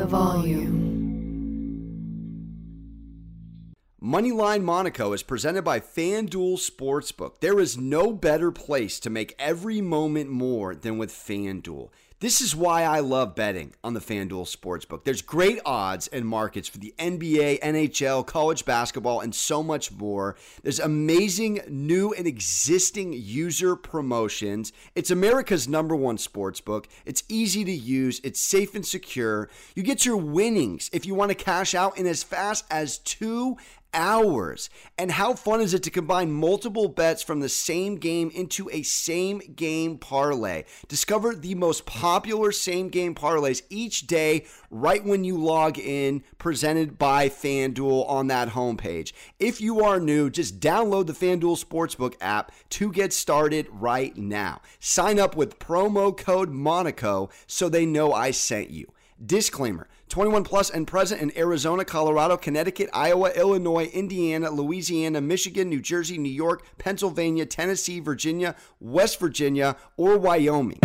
the volume. Moneyline Monaco is presented by FanDuel Sportsbook. There is no better place to make every moment more than with FanDuel. This is why I love betting on the FanDuel Sportsbook. There's great odds and markets for the NBA, NHL, college basketball, and so much more. There's amazing new and existing user promotions. It's America's number one sportsbook. It's easy to use, it's safe and secure. You get your winnings if you want to cash out in as fast as two hours. And how fun is it to combine multiple bets from the same game into a same game parlay? Discover the most popular same game parlays each day right when you log in, presented by FanDuel on that homepage. If you are new, just download the FanDuel Sportsbook app to get started right now. Sign up with promo code Monaco so they know I sent you. Disclaimer 21 plus and present in Arizona, Colorado, Connecticut, Iowa, Illinois, Indiana, Louisiana, Michigan, New Jersey, New York, Pennsylvania, Tennessee, Virginia, West Virginia, or Wyoming.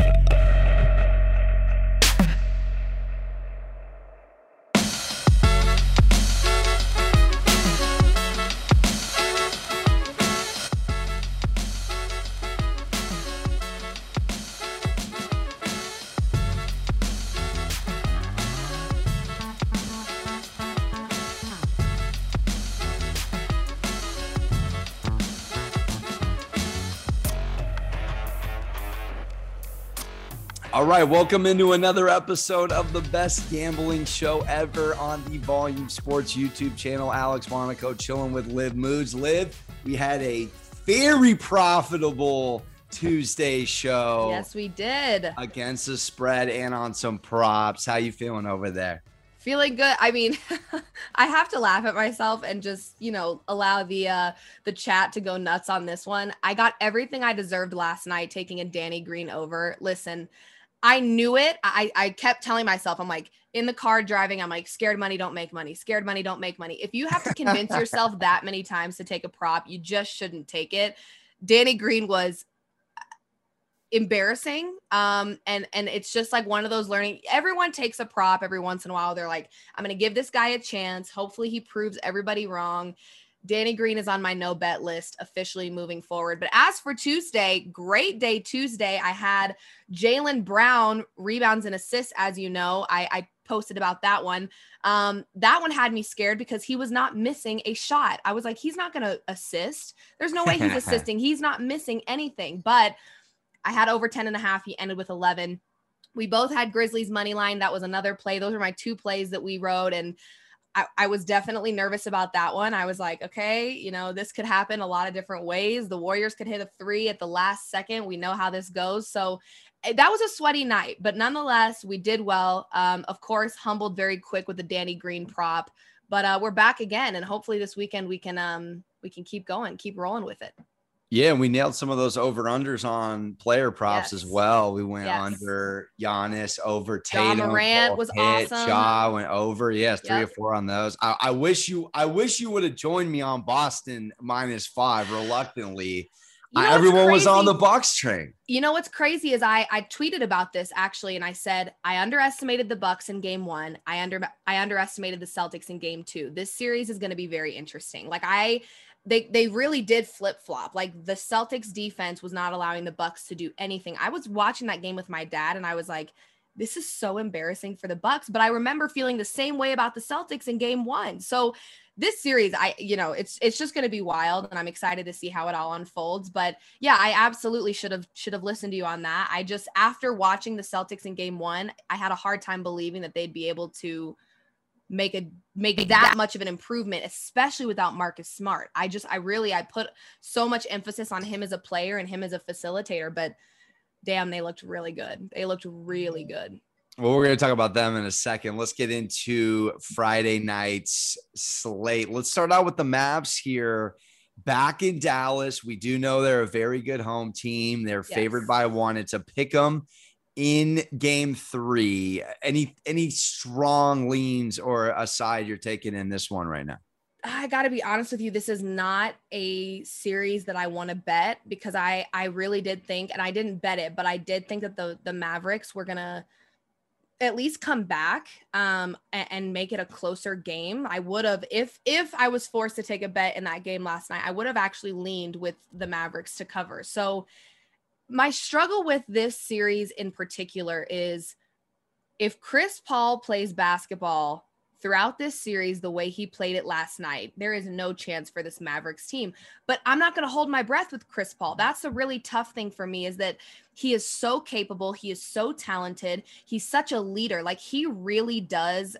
All right, welcome into another episode of the best gambling show ever on the Volume Sports YouTube channel. Alex Monaco chilling with Liv Moods. Liv, we had a very profitable Tuesday show. Yes, we did. Against the spread and on some props. How you feeling over there? Feeling good. I mean, I have to laugh at myself and just, you know, allow the uh the chat to go nuts on this one. I got everything I deserved last night taking a Danny Green over. Listen, I knew it. I, I kept telling myself, I'm like, in the car driving, I'm like, scared money don't make money. Scared money don't make money. If you have to convince yourself that many times to take a prop, you just shouldn't take it. Danny Green was embarrassing um and and it's just like one of those learning everyone takes a prop every once in a while they're like i'm going to give this guy a chance hopefully he proves everybody wrong Danny Green is on my no bet list officially moving forward. But as for Tuesday, great day Tuesday. I had Jaylen Brown rebounds and assists, as you know. I, I posted about that one. Um, that one had me scared because he was not missing a shot. I was like, he's not going to assist. There's no way he's assisting. He's not missing anything. But I had over 10 and a half. He ended with 11. We both had Grizzlies money line. That was another play. Those are my two plays that we wrote. And I, I, was definitely nervous about that one. I was like, okay, you know, this could happen a lot of different ways. The Warriors could hit a three at the last second. We know how this goes. So eh, that was a sweaty night, but nonetheless, we did well. Um, of course, humbled very quick with the Danny Green prop, but uh, we're back again, and hopefully this weekend we can um, we can keep going, keep rolling with it. Yeah, and we nailed some of those over unders on player props yes. as well. We went yes. under Giannis, over Tatum. Ja Morant was hit, awesome. Ja went over. Yes, three yep. or four on those. I, I, wish you, I wish you would have joined me on Boston minus five reluctantly. You know everyone was on the Bucks train. You know what's crazy is I I tweeted about this actually, and I said I underestimated the Bucks in Game One. I under I underestimated the Celtics in Game Two. This series is going to be very interesting. Like I they they really did flip flop. Like the Celtics defense was not allowing the Bucks to do anything. I was watching that game with my dad and I was like this is so embarrassing for the Bucks, but I remember feeling the same way about the Celtics in game 1. So this series I you know, it's it's just going to be wild and I'm excited to see how it all unfolds, but yeah, I absolutely should have should have listened to you on that. I just after watching the Celtics in game 1, I had a hard time believing that they'd be able to make a make that much of an improvement especially without Marcus Smart. I just I really I put so much emphasis on him as a player and him as a facilitator but damn they looked really good. They looked really good. Well, we're going to talk about them in a second. Let's get into Friday night's slate. Let's start out with the Mavs here. Back in Dallas, we do know they're a very good home team. They're yes. favored by one. It's a pick 'em in game three any any strong leans or aside you're taking in this one right now i gotta be honest with you this is not a series that i want to bet because i i really did think and i didn't bet it but i did think that the the mavericks were gonna at least come back um, and, and, make it a closer game. I would have if if I was forced to take a bet in that game last night, I would have actually leaned with the Mavericks to cover. So my struggle with this series in particular is if Chris Paul plays basketball throughout this series the way he played it last night, there is no chance for this Mavericks team. But I'm not going to hold my breath with Chris Paul. That's a really tough thing for me is that he is so capable, he is so talented, he's such a leader. Like he really does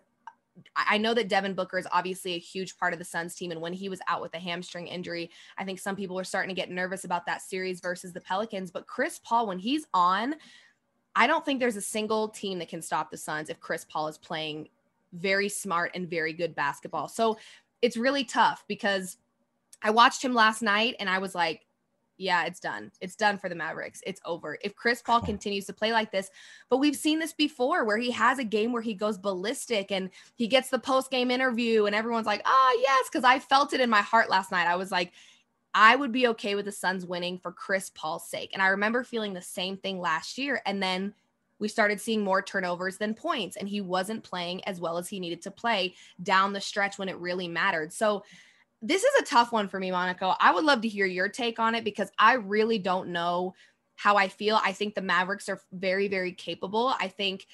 I know that Devin Booker is obviously a huge part of the Suns team. And when he was out with a hamstring injury, I think some people were starting to get nervous about that series versus the Pelicans. But Chris Paul, when he's on, I don't think there's a single team that can stop the Suns if Chris Paul is playing very smart and very good basketball. So it's really tough because I watched him last night and I was like, yeah, it's done. It's done for the Mavericks. It's over. If Chris Paul continues to play like this, but we've seen this before where he has a game where he goes ballistic and he gets the post game interview and everyone's like, oh, yes. Cause I felt it in my heart last night. I was like, I would be okay with the Suns winning for Chris Paul's sake. And I remember feeling the same thing last year. And then we started seeing more turnovers than points, and he wasn't playing as well as he needed to play down the stretch when it really mattered. So, this is a tough one for me, Monaco. I would love to hear your take on it because I really don't know how I feel. I think the Mavericks are very, very capable. I think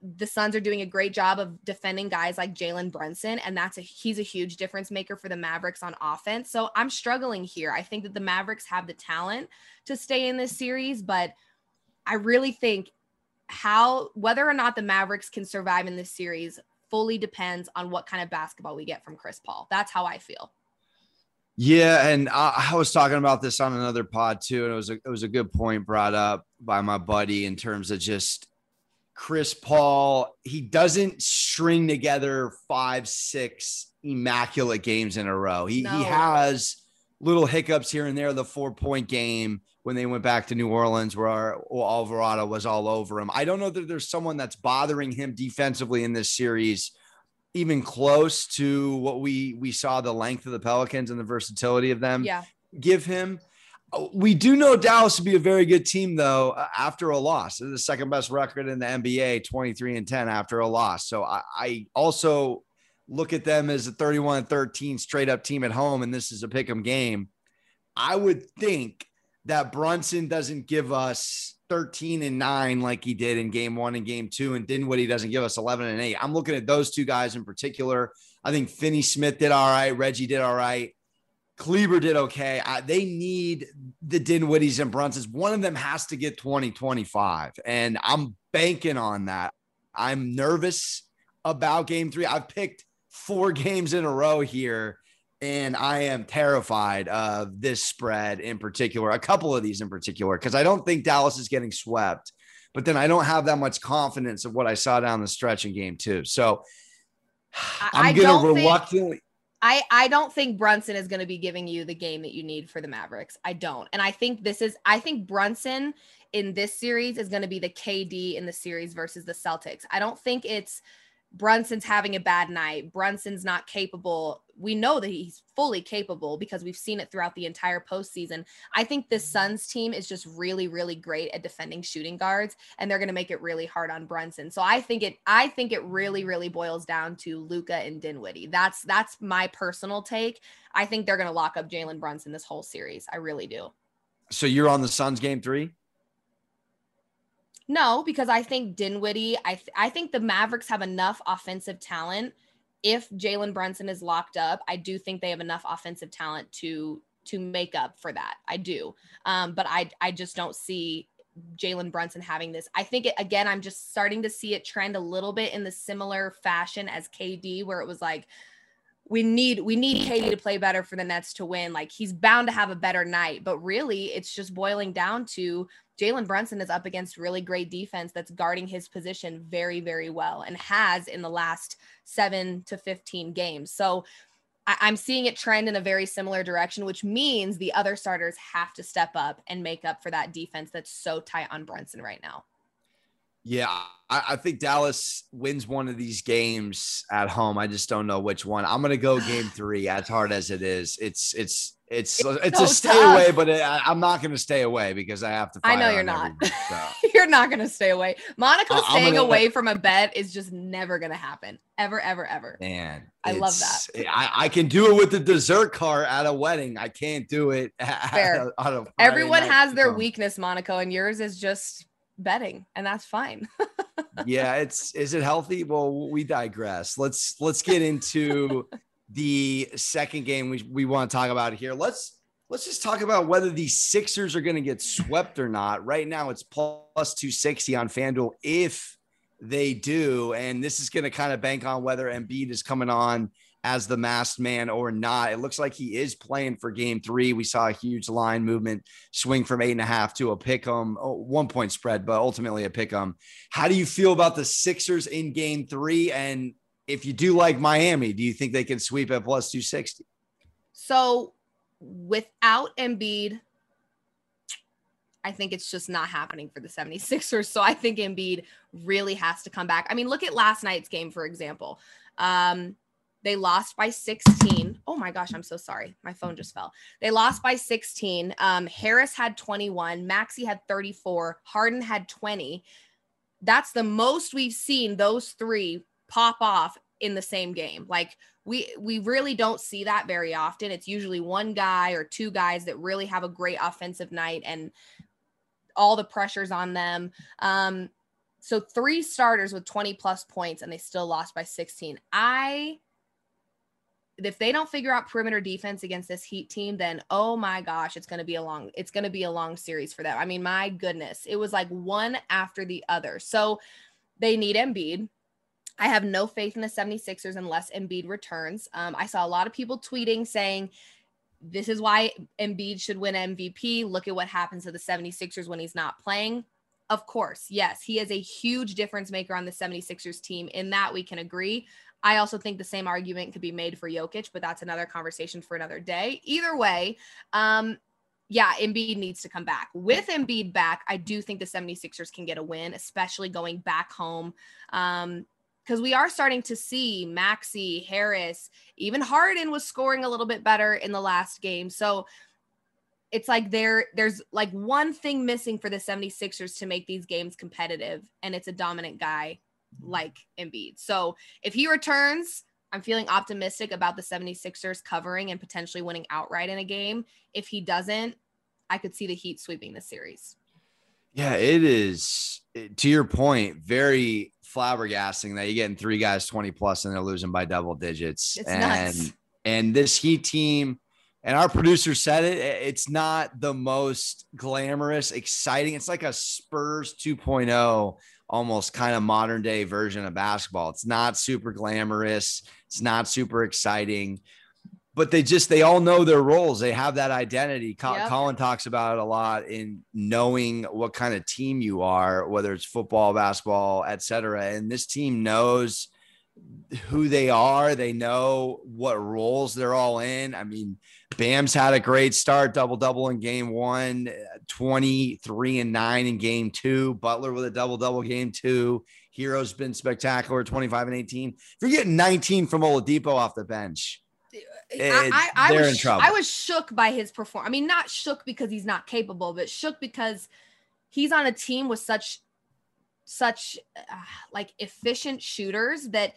the Suns are doing a great job of defending guys like Jalen Brunson, and that's a he's a huge difference maker for the Mavericks on offense. So I'm struggling here. I think that the Mavericks have the talent to stay in this series, but I really think how whether or not the Mavericks can survive in this series fully depends on what kind of basketball we get from Chris Paul. That's how I feel. Yeah, and I, I was talking about this on another pod too, and it was a, it was a good point brought up by my buddy in terms of just Chris Paul. He doesn't string together five, six immaculate games in a row. He no. he has little hiccups here and there. The four point game when they went back to New Orleans where our, Alvarado was all over him. I don't know that there's someone that's bothering him defensively in this series even close to what we we saw the length of the Pelicans and the versatility of them yeah. give him. We do know Dallas to be a very good team though after a loss. They're the second best record in the NBA, 23 and 10 after a loss. So I, I also look at them as a 31 13 straight up team at home and this is a pick 'em game. I would think that Brunson doesn't give us 13 and 9 like he did in game one and game two, and Dinwiddie doesn't give us 11 and 8. I'm looking at those two guys in particular. I think Finney Smith did all right, Reggie did all right. Kleber did okay. I, they need the Dinwiddies and Brunsons. One of them has to get 20, 25. And I'm banking on that. I'm nervous about game three. I've picked four games in a row here and I am terrified of this spread in particular, a couple of these in particular, because I don't think Dallas is getting swept. But then I don't have that much confidence of what I saw down the stretch in game two. So I'm going to reluctantly. Think, I, I don't think Brunson is going to be giving you the game that you need for the Mavericks. I don't. And I think this is, I think Brunson in this series is going to be the KD in the series versus the Celtics. I don't think it's Brunson's having a bad night. Brunson's not capable. We know that he's fully capable because we've seen it throughout the entire postseason. I think the Suns team is just really, really great at defending shooting guards, and they're going to make it really hard on Brunson. So I think it, I think it really, really boils down to Luka and Dinwiddie. That's that's my personal take. I think they're going to lock up Jalen Brunson this whole series. I really do. So you're on the Suns game three. No, because I think Dinwiddie, I th- I think the Mavericks have enough offensive talent. If Jalen Brunson is locked up, I do think they have enough offensive talent to to make up for that. I do, um, but I I just don't see Jalen Brunson having this. I think it again. I'm just starting to see it trend a little bit in the similar fashion as KD, where it was like we need we need KD to play better for the Nets to win. Like he's bound to have a better night, but really it's just boiling down to Jalen Brunson is up against really great defense that's guarding his position very, very well and has in the last seven to 15 games. So I'm seeing it trend in a very similar direction, which means the other starters have to step up and make up for that defense that's so tight on Brunson right now. Yeah, I, I, think Dallas wins one of these games at home. I just don't know which one. I'm gonna go game three. As hard as it is, it's it's it's it's, it's so a stay tough. away, but it, I, am not gonna stay away because I have to. I know you're not. so. you're not gonna stay away. Monaco uh, staying gonna, away from a bet is just never gonna happen. Ever, ever, ever. Man, I love that. I, I can do it with the dessert car at a wedding. I can't do it. Fair. At a, Everyone has their weakness, Monaco, and yours is just betting and that's fine. Yeah it's is it healthy? Well we digress. Let's let's get into the second game we, we want to talk about here. Let's let's just talk about whether the sixers are going to get swept or not. Right now it's plus 260 on fanduel if they do and this is going to kind of bank on whether Embiid is coming on as the masked man or not. It looks like he is playing for game three. We saw a huge line movement swing from eight and a half to a pick 'em, oh, one point spread, but ultimately a pick 'em. How do you feel about the Sixers in game three? And if you do like Miami, do you think they can sweep at plus 260? So without Embiid, I think it's just not happening for the 76ers. So I think Embiid really has to come back. I mean, look at last night's game, for example. Um, they lost by 16. Oh my gosh, I'm so sorry. My phone just fell. They lost by 16. Um, Harris had 21. Maxey had 34. Harden had 20. That's the most we've seen those three pop off in the same game. Like we we really don't see that very often. It's usually one guy or two guys that really have a great offensive night and all the pressures on them. Um, so three starters with 20 plus points and they still lost by 16. I if they don't figure out perimeter defense against this Heat team, then oh my gosh, it's going to be a long it's going to be a long series for them. I mean, my goodness, it was like one after the other. So they need Embiid. I have no faith in the 76ers unless Embiid returns. Um, I saw a lot of people tweeting saying this is why Embiid should win MVP. Look at what happens to the 76ers when he's not playing. Of course, yes, he is a huge difference maker on the 76ers team. In that, we can agree. I also think the same argument could be made for Jokic, but that's another conversation for another day. Either way, um, yeah, Embiid needs to come back. With Embiid back, I do think the 76ers can get a win, especially going back home. Um, because we are starting to see Maxey, Harris, even Harden was scoring a little bit better in the last game. So it's like there there's like one thing missing for the 76ers to make these games competitive and it's a dominant guy like Embiid. So if he returns, I'm feeling optimistic about the 76ers covering and potentially winning outright in a game. If he doesn't, I could see the Heat sweeping the series. Yeah, it is to your point, very flabbergasting that you're getting three guys 20 plus and they're losing by double digits. It's and nuts. and this Heat team, and our producer said it, it's not the most glamorous, exciting. It's like a Spurs 2.0 almost kind of modern day version of basketball. It's not super glamorous, it's not super exciting, but they just they all know their roles. They have that identity. Yep. Colin talks about it a lot in knowing what kind of team you are, whether it's football, basketball, etc. And this team knows who they are. They know what roles they're all in. I mean, Bam's had a great start, double double in game one, 23 and nine in game two. Butler with a double double game two. Herro's been spectacular, 25 and 18. If you're getting 19 from Oladipo off the bench, I, I, I they're was, in trouble. I was shook by his performance. I mean, not shook because he's not capable, but shook because he's on a team with such such uh, like efficient shooters that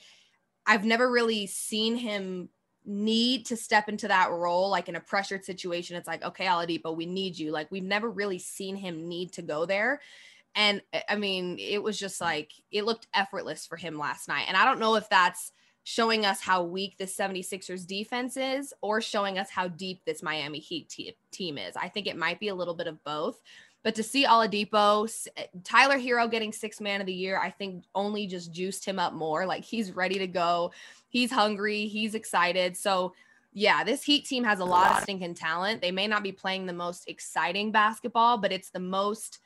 I've never really seen him need to step into that role like in a pressured situation it's like okay Oladipo we need you. Like we've never really seen him need to go there. And eh, I mean it was just like it looked effortless for him last night. And I don't know if that's showing us how weak the 76ers defense is or showing us how deep this Miami Heat team is. I think it might be a little bit of both but to see Oladipo, Tyler Herro getting six man of the year, I think only just juiced him up more. Like he's ready to go. He's hungry. He's excited. So yeah, this Heat team has a lot of stinking talent. They may not be playing the most exciting basketball, but it's the most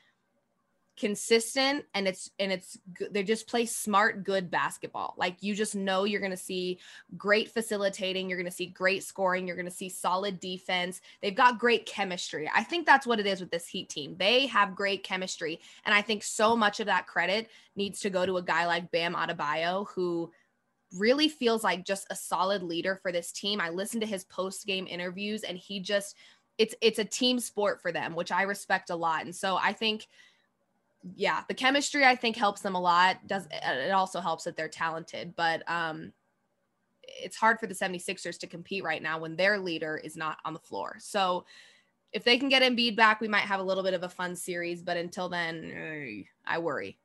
consistent and it's and it's they just play smart good basketball. Like you just know you're going to see great facilitating you're going to see great scoring you're going to see solid defense. They've got great chemistry. I think that's what it is with this heat team. They have great chemistry and i think so much of that credit needs to go to a guy like bam adebayo who really feels like just a solid leader for this team. I listened to his post game interviews and he just it's it's a team sport for them which i respect a lot. And so i think yeah, the chemistry I think helps them a lot. Does it also helps that they're talented, but um it's hard for the 76ers to compete right now when their leader is not on the floor. So if they can get Embiid back, we might have a little bit of a fun series, but until then, I worry.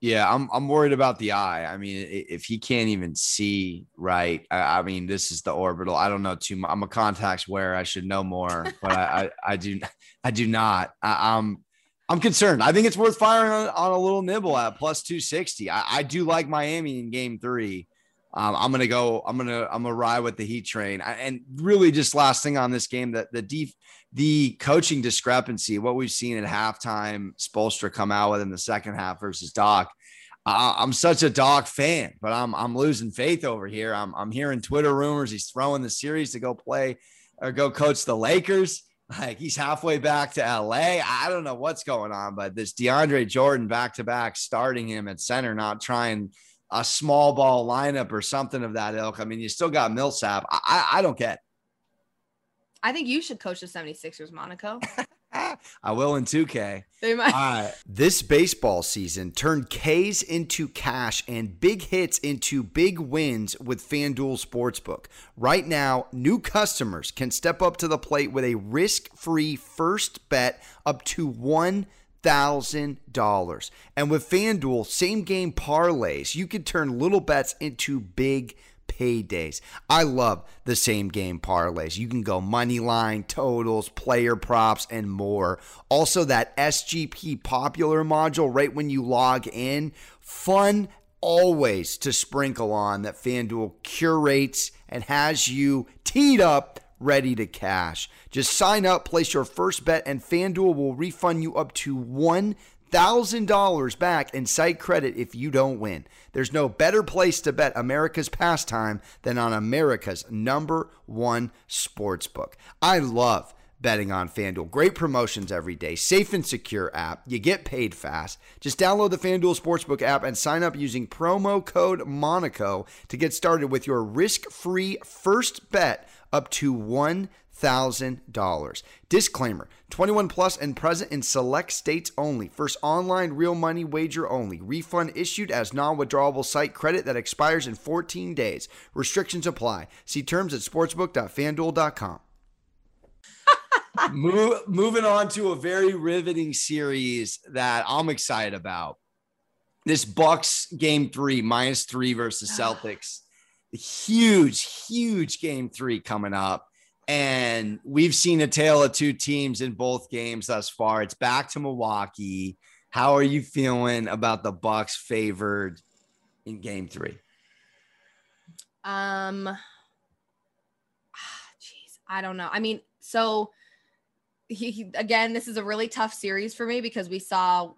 Yeah, I'm I'm worried about the eye. I mean, if he can't even see right, I, I mean, this is the orbital. I don't know too much. I'm a contacts wearer. I should know more, but I, I, I do I do not. I, I'm I'm concerned. I think it's worth firing on, on a little nibble at plus 260. I, I do like Miami in game three. Um, I'm gonna go. I'm gonna. I'm gonna ride with the Heat train. I, and really, just last thing on this game, that the deep, the coaching discrepancy, what we've seen at halftime, Spoelstra come out with in the second half versus Doc. Uh, I'm such a Doc fan, but I'm I'm losing faith over here. I'm I'm hearing Twitter rumors he's throwing the series to go play or go coach the Lakers. Like he's halfway back to LA. I don't know what's going on, but this DeAndre Jordan back to back starting him at center, not trying a small ball lineup or something of that ilk. I mean, you still got Millsap. I, I don't get. I think you should coach the 76ers, Monaco. I will in 2K. They might. All right. This baseball season turned K's into cash and big hits into big wins with FanDuel Sportsbook. Right now, new customers can step up to the plate with a risk free first bet up to thousand dollars. And with FanDuel same game parlays, you can turn little bets into big paydays. I love the same game parlays. You can go money line, totals, player props, and more. Also, that SGP popular module right when you log in. Fun always to sprinkle on that FanDuel curates and has you teed up ready to cash. Just sign up, place your first bet, and FanDuel will refund you up to one $1,000 back in site credit if you don't win. There's no better place to bet America's pastime than on America's number one sports book. I love betting on FanDuel. Great promotions every day, safe and secure app. You get paid fast. Just download the FanDuel Sportsbook app and sign up using promo code Monaco to get started with your risk free first bet up to $1,000 $1,000. Disclaimer 21 plus and present in select states only. First online real money wager only. Refund issued as non withdrawable site credit that expires in 14 days. Restrictions apply. See terms at sportsbook.fanduel.com. Move, moving on to a very riveting series that I'm excited about. This Bucks game three, minus three versus Celtics. huge, huge game three coming up. And we've seen a tale of two teams in both games thus far. It's back to Milwaukee. How are you feeling about the Bucks favored in game three? Um jeez, I don't know. I mean, so he, he, again, this is a really tough series for me because we saw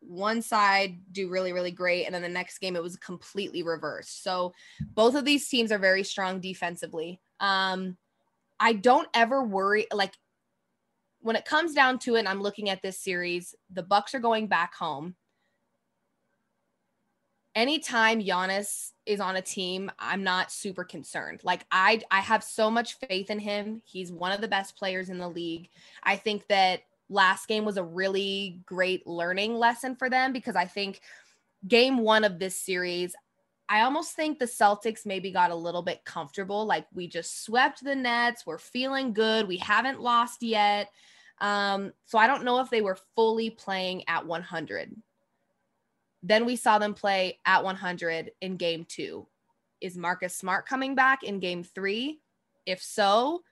one side do really really great and then the next game it was completely reversed. So both of these teams are very strong defensively. Um I don't ever worry like when it comes down to it and I'm looking at this series, the Bucks are going back home. Anytime Giannis is on a team, I'm not super concerned. Like I I have so much faith in him. He's one of the best players in the league. I think that last game was a really great learning lesson for them because I think game 1 of this series I almost think the Celtics maybe got a little bit comfortable. Like we just swept the Nets. We're feeling good. We haven't lost yet. Um, so I don't know if they were fully playing at 100. Then we saw them play at 100 in game two. Is Marcus Smart coming back in game three? If so,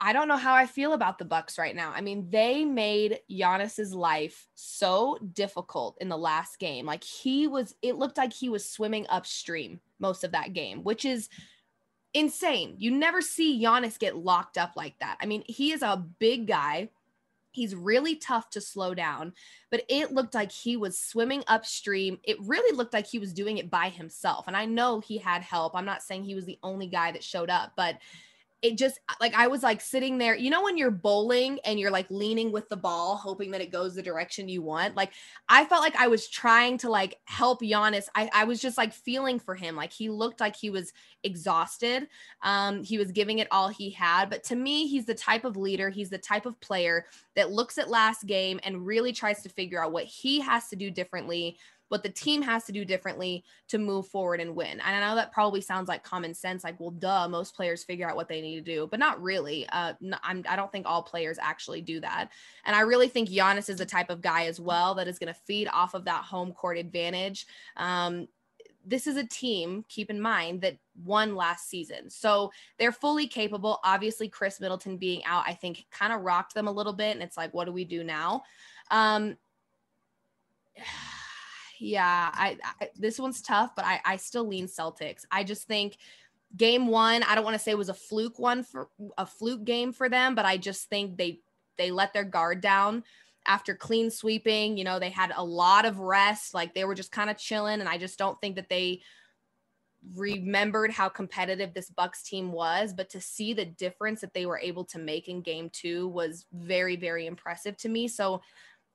I don't know how I feel about the Bucks right now. I mean, they made Giannis's life so difficult in the last game. Like he was it looked like he was swimming upstream most of that game, which is insane. You never see Giannis get locked up like that. I mean, he is a big guy. He's really tough to slow down, but it looked like he was swimming upstream. It really looked like he was doing it by himself. And I know he had help. I'm not saying he was the only guy that showed up, but it just like I was like sitting there, you know, when you're bowling and you're like leaning with the ball, hoping that it goes the direction you want. Like I felt like I was trying to like help Giannis. I, I was just like feeling for him. Like he looked like he was exhausted. Um, he was giving it all he had. But to me, he's the type of leader, he's the type of player that looks at last game and really tries to figure out what he has to do differently what the team has to do differently to move forward and win. And I know that probably sounds like common sense, like, well, duh, most players figure out what they need to do, but not really. Uh, I'm, I don't think all players actually do that. And I really think Giannis is the type of guy as well that is going to feed off of that home court advantage. Um, this is a team, keep in mind, that won last season. So they're fully capable. Obviously, Khris Middleton being out, I think, kind of rocked them a little bit. And it's like, what do we do now? Um, yeah, I, I, this one's tough, but I I still lean Celtics. I just think game one, I don't want to say it was a fluke one for a fluke game for them, but I just think they they let their guard down after clean sweeping. You know, they had a lot of rest, like they were just kind of chilling, and I just don't think that they remembered how competitive this bucks team was but to see the difference that they were able to make in game 2 was very very impressive to me so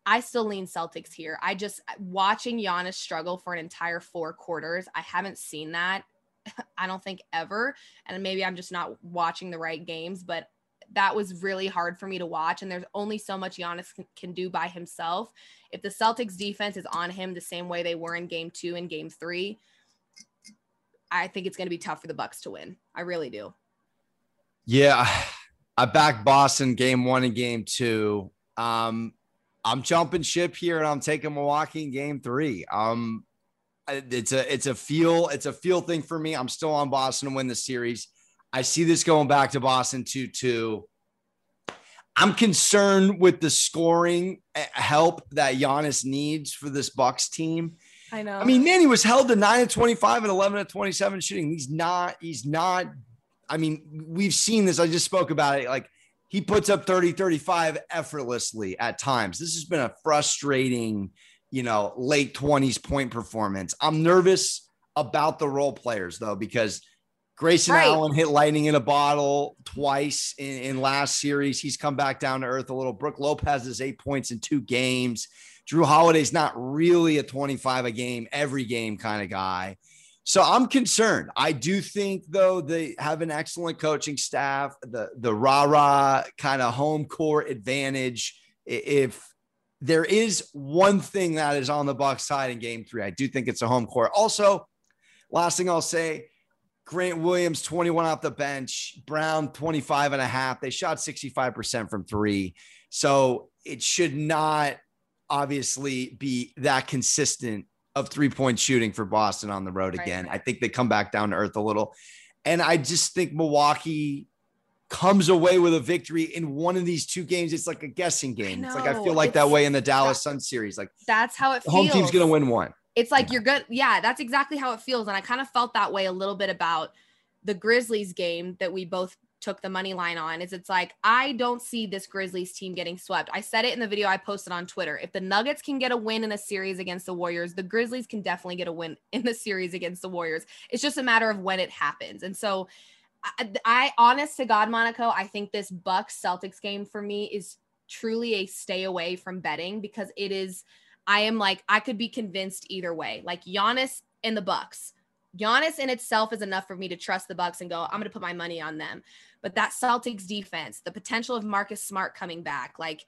I still lean Celtics here. I just watching Giannis struggle for an entire four quarters. I haven't seen that. I don't think ever. And maybe I'm just not watching the right games, but that was really hard for me to watch. And there's only so much Giannis can, can do by himself. If the Celtics defense is on him the same way they were in game two and game three, I think it's going to be tough for the Bucks to win. I really do. Yeah. I back Boston game one and game two. Um, I'm jumping ship here and I'm taking Milwaukee in game three. Um, it's a it's a feel it's a feel thing for me. I'm still on Boston to win the series. I see this going back to Boston 2 2. I'm concerned with the scoring eh, help that Giannis needs for this Bucks team. I know. I mean, man, he was held to 9 to 25 and 11 to 27 shooting. He's not, he's not, I mean, we've seen this. I just spoke about it. Like he puts up 30, 35 effortlessly at times. This has been a frustrating, you know, late 20s point performance. I'm nervous about the role players though, because Grayson right. Allen hit lightning in a bottle twice in, in last series. He's come back down to earth a little. Brook Lopez is eight points in two games. Jrue Holiday's not really a 25 a game, every game kind of guy. So I'm concerned. I do think though they have an excellent coaching staff, the the rah rah kind of home court advantage. If there is one thing that is on the Bucks side in game three, I do think it's a home court. Also, last thing I'll say, Grant Williams 21 off the bench, Brown 25 and a half. They shot 65% from three. So it should not obviously be that consistent of three point shooting for Boston on the road again. Right. I think they come back down to earth a little. And I just think Milwaukee comes away with a victory in one of these two games. It's like a guessing game. It's like I feel like it's, that way in the Dallas Sun series. Like that's how it feels. Home team's gonna win one. It's like yeah. you're good. Yeah, that's exactly how it feels. And I kind of felt that way a little bit about the Grizzlies game that we both took the money line on is it's like I don't see this Grizzlies team getting swept. I said it in the video I posted on Twitter. If the Nuggets can get a win in a series against the Warriors, the Grizzlies can definitely get a win in the series against the Warriors. It's just a matter of when it happens. And so I, I honest to God, Monaco, I think this Bucks Celtics game for me is truly a stay away from betting because it is I am like I could be convinced either way. Like Giannis and the Bucks. Giannis in itself is enough for me to trust the Bucks and go, I'm going to put my money on them. But that Celtics defense, the potential of Marcus Smart coming back, like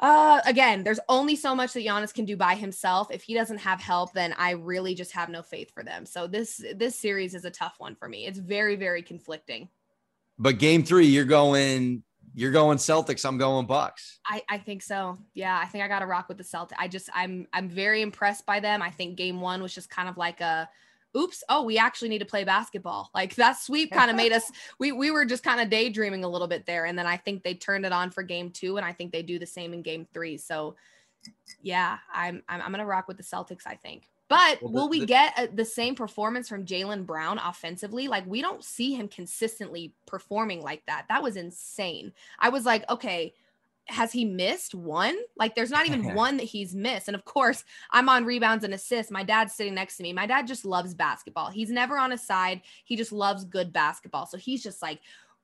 uh again, there's only so much that Giannis can do by himself. If he doesn't have help, then I really just have no faith for them. So this this series is a tough one for me. It's very very conflicting. But game 3, you're going you're going Celtics. I'm going Bucks. I, I think so. Yeah, I think I got to rock with the Celtics. I just I'm I'm very impressed by them. I think game one was just kind of like a oops, oh, we actually need to play basketball. Like that sweep kind of made us, we, we were just kind of daydreaming a little bit there. And then I think they turned it on for game two. And I think they do the same in game three. So yeah, I'm, I'm, I'm going to rock with the Celtics, I think. But well, will we the, get a, the same performance from Jaylen Brown offensively? Like we don't see him consistently performing like that. That was insane. I was like, okay, has he missed one? Like there's not even one that he's missed. And of course, I'm on rebounds and assists. My dad's sitting next to me. My dad just loves basketball. He's never on a side. He just loves good basketball. So he's just like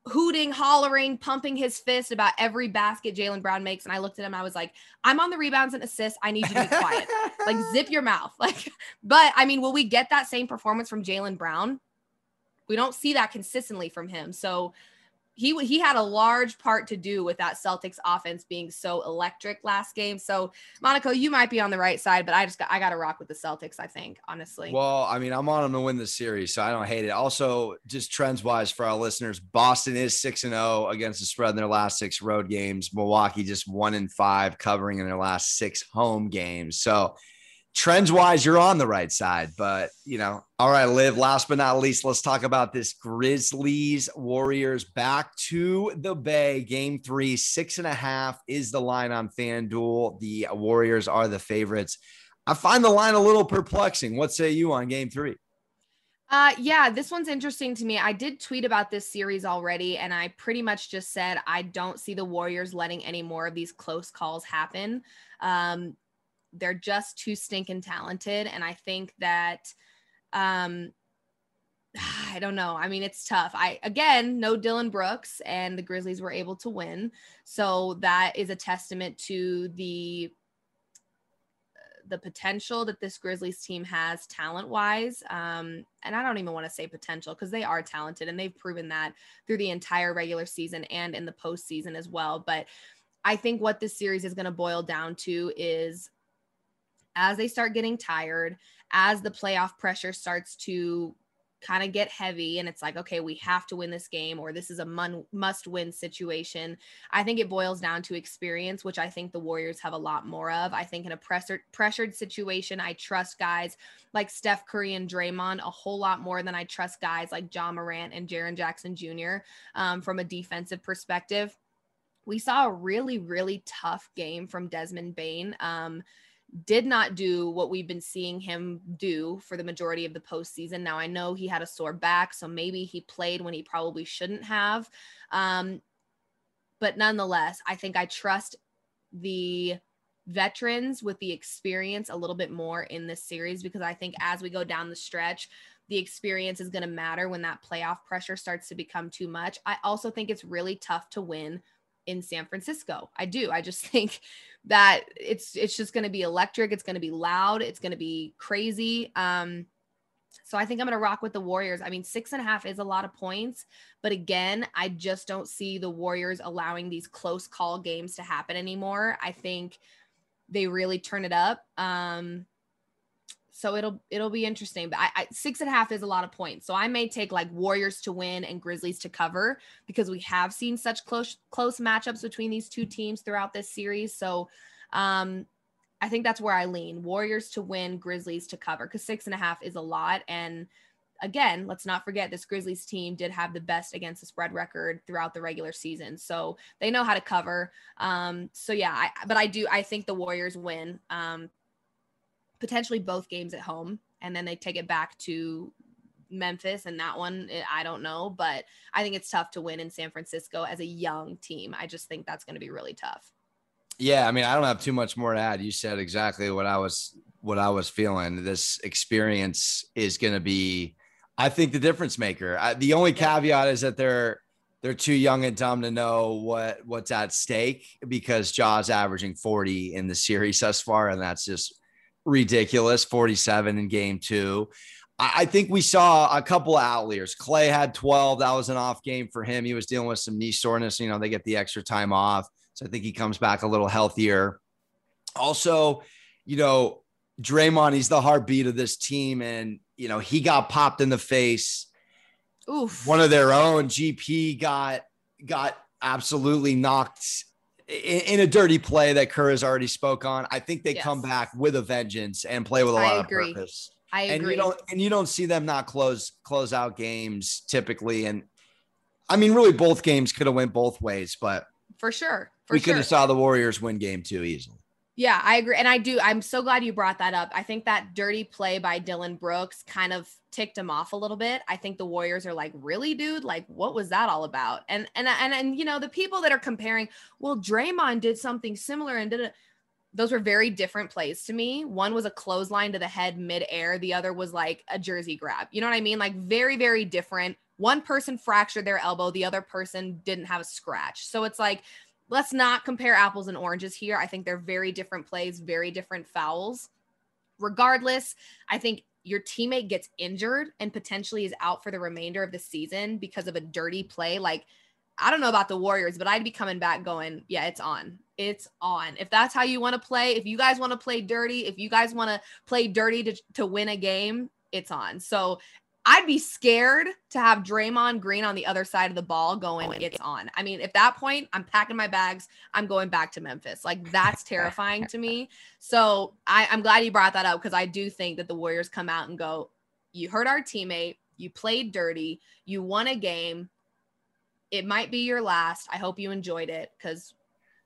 hooting, hollering, pumping his fist about every basket Jaylen Brown makes. And I looked at him, I was like, I'm on the rebounds and assists. I need you to be quiet. like zip your mouth. Like, but I mean, will we get that same performance from Jaylen Brown? We don't see that consistently from him. So he he had a large part to do with that Celtics offense being so electric last game. So Monaco, you might be on the right side, but I just got I got to rock with the Celtics. I think honestly. Well, I mean, I'm on them to win the series, so I don't hate it. Also, just trends wise for our listeners, Boston is six and zero oh against the spread in their last six road games. Milwaukee just one and five covering in their last six home games. So trends wise, you're on the right side. But, you know, all right, Liv, last but not least, let's talk about this Grizzlies Warriors back to the Bay. Game three, six and a half is the line on FanDuel. The Warriors are the favorites. I find the line a little perplexing. What say you on game three? Uh, yeah, this one's interesting to me. I did tweet about this series already, and I pretty much just said I don't see the Warriors letting any more of these close calls happen. Um, they're just too stinking talented. And I think that, um, I don't know. I mean, it's tough. I again, no Dillon Brooks, and the Grizzlies were able to win. So that is a testament to the the potential that this Grizzlies team has talent wise. Um, and I don't even want to say potential because they are talented and they've proven that through the entire regular season and in the postseason as well. But I think what this series is going to boil down to is as they start getting tired, as the playoff pressure starts to kind of get heavy and it's like okay we have to win this game or this is a must win situation i think it boils down to experience which i think the warriors have a lot more of. I think in a pressured situation i trust guys like steph curry and draymond a whole lot more than i trust guys like john morant and Jaren jackson jr um, from a defensive perspective. We saw a really really tough game from desmond Bane um, did not do what we've been seeing him do for the majority of the postseason. Now I know he had a sore back, so maybe he played when he probably shouldn't have. Um, but nonetheless, I think I trust the veterans with the experience a little bit more in this series because I think as we go down the stretch, the experience is going to matter when that playoff pressure starts to become too much. I also think it's really tough to win in San Francisco. I do. I just think that it's it's just going to be electric. It's going to be loud. It's going to be crazy. Um, so I think I'm going to rock with the Warriors. I mean, six and a half is a lot of points, but again, I just don't see the Warriors allowing these close call games to happen anymore. I think they really turn it up. Um, so it'll it'll be interesting. But I, I, six and a half is a lot of points. So I may take like Warriors to win and Grizzlies to cover because we have seen such close close matchups between these two teams throughout this series. So um, I think that's where I lean. Warriors to win, Grizzlies to cover because six and a half is a lot. And again, let's not forget this Grizzlies team did have the best against the spread record throughout the regular season. So they know how to cover. Um, so yeah, I, but I do, I think the Warriors win. Um, potentially both games at home and then they take it back to Memphis and that one eh, I don't know, but I think it's tough to win in San Francisco as a young team. I just think that's going to be really tough. Yeah, I mean, I don't have too much more to add. You said exactly what I was what I was feeling. This experience is going to be I think the difference maker. I, the only caveat is that they're they're too young and dumb to know what what's at stake because Ja's averaging 40 in the series thus far and that's just ridiculous 47 in game two. I think we saw a couple of outliers. Clay had 12. That was an off game for him. He was dealing with some knee soreness. You know, they get the extra time off. So I think he comes back a little healthier. Also, you know, Draymond, he's the heartbeat of this team. And, you know, he got popped in the face. Oof. One of their own GP got got absolutely knocked in, in, a dirty play that Kerr has already spoke on. I think they yes. come back with a vengeance and play with a lot of purpose. I agree. And you don't and you don't see them not close close out games typically. And I mean, really, both games could have went both ways, but for sure, for we sure. could have saw the Warriors win game two easily. Yeah, I agree. And I do. I'm so glad you brought that up. I think that dirty play by Dillon Brooks kind of ticked him off a little bit. I think the Warriors are like, really, dude? Like, what was that all about? And and and and you know, the people that are comparing, well, Draymond did something similar and did it. Those were very different plays to me. One was a clothesline to the head midair. The other was like a jersey grab. You know what I mean? Like very, very different. One person fractured their elbow. The other person didn't have a scratch. So it's like let's not compare apples and oranges here. I think they're very different plays, very different fouls. Regardless, I think your teammate gets injured and potentially is out for the remainder of the season because of a dirty play. Like, I don't know about the Warriors, but I'd be coming back going, yeah, it's on. It's on. If that's how you want to play, if you guys want to play dirty, if you guys want to play dirty to, to win a game, it's on. So I'd be scared to have Draymond Green on the other side of the ball going, it's on. I mean, at that point, I'm packing my bags. I'm going back to Memphis. Like, that's terrifying to me. So I, I'm glad you brought that up because I do think that the Warriors come out and go, you hurt our teammate. You played dirty. You won a game. It might be your last. I hope you enjoyed it because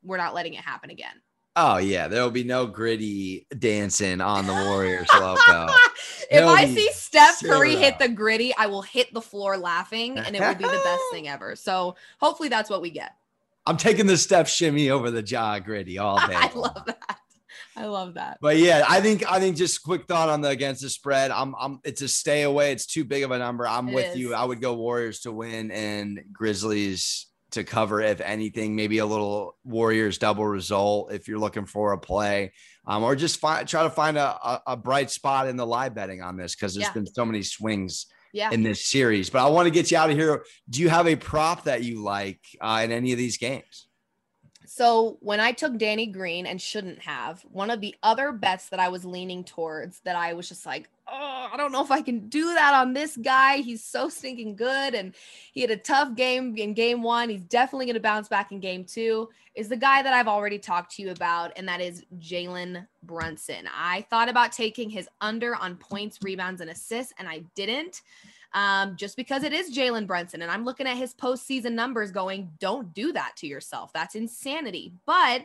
we're not letting it happen again. Oh yeah, there will be no gritty dancing on the Warriors logo. if I see Steph. Curry hit the gritty, I will hit the floor laughing, and it will be the best thing ever. So hopefully that's what we get. I'm taking the Steph shimmy over the Ja gritty all day. I love that. I love that. But yeah, I think I think just quick thought on the against the spread. I'm I'm it's a stay away. It's too big of a number. I'm it with is. you. I would go Warriors to win and Grizzlies to cover, if anything, maybe a little Warriors double result if you're looking for a play, um, or just find, try to find a, a, a, bright spot in the live betting on this because there's yeah. been so many swings yeah. in this series. But I want to get you out of here. Do you have a prop that you like uh, in any of these games? So when I took Danny Green and shouldn't have, one of the other bets that I was leaning towards that I was just like, oh, I don't know if I can do that on this guy. He's so stinking good. And he had a tough game in game one. He's definitely going to bounce back in game two. Is the guy that I've already talked to you about, and that is Jalen Brunson. I thought about taking his under on points, rebounds, and assists, and I didn't um, just because it is Jalen Brunson. And I'm looking at his postseason numbers going, don't do that to yourself. That's insanity. But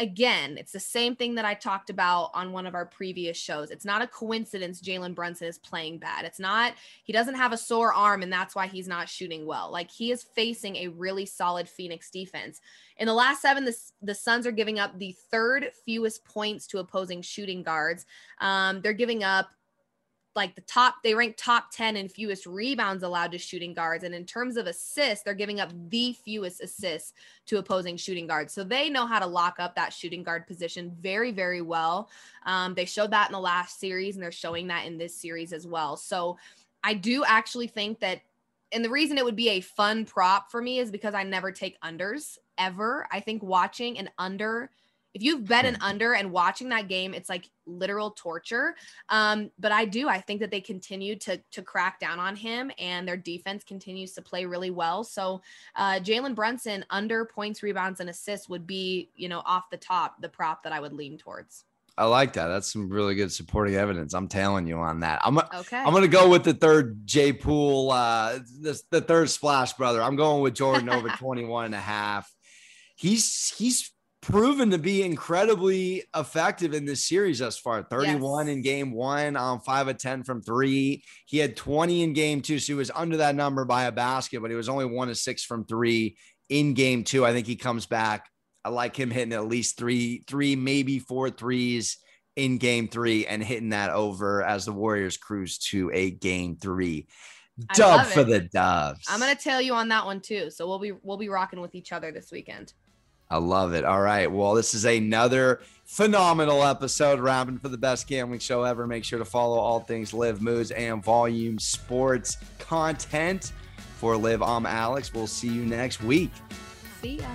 again, it's the same thing that I talked about on one of our previous shows. It's not a coincidence Jalen Brunson is playing bad. It's not, he doesn't have a sore arm and that's why he's not shooting well. Like he is facing a really solid Phoenix defense. In the last seven, the, the Suns are giving up the third fewest points to opposing shooting guards. Um, they're giving up like the top they rank top 10 in fewest rebounds allowed to shooting guards. And in terms of assists they're giving up the fewest assists to opposing shooting guards. So they know how to lock up that shooting guard position very very well. Um, they showed that in the last series and they're showing that in this series as well. So i do actually think that and the reason it would be a fun prop for me is because i never take unders ever. I think watching an under if you've bet an under and watching that game, it's like literal torture. Um, but I do. I think that they continue to to crack down on him, and their defense continues to play really well. So uh, Jalen Brunson under points, rebounds, and assists would be, you know, off the top the prop that I would lean towards. I like that. That's some really good supporting evidence. I'm telling you on that. I'm okay. I'm gonna go with the third J Poole, uh, the, the third splash brother. I'm going with Jordan over 21 and a half. He's he's proven to be incredibly effective in this series thus far 31 yes. in game one on um, five of 10 from three. He had 20 in game two. So he was under that number by a basket, but he was only one of six from three in game two. I think he comes back. I like him hitting at least three, three, maybe four threes in game three and hitting that over as the Warriors cruise to a game three. Dub for the Dubs. I'm gonna tell you on that one too. So we'll be we'll be rocking with each other this weekend. I love it. All right. Well, this is another phenomenal episode, Rapping for the best gambling show ever. Make sure to follow all things Live Moods and Volume Sports content. For Live, I'm Alex. We'll see you next week. See ya.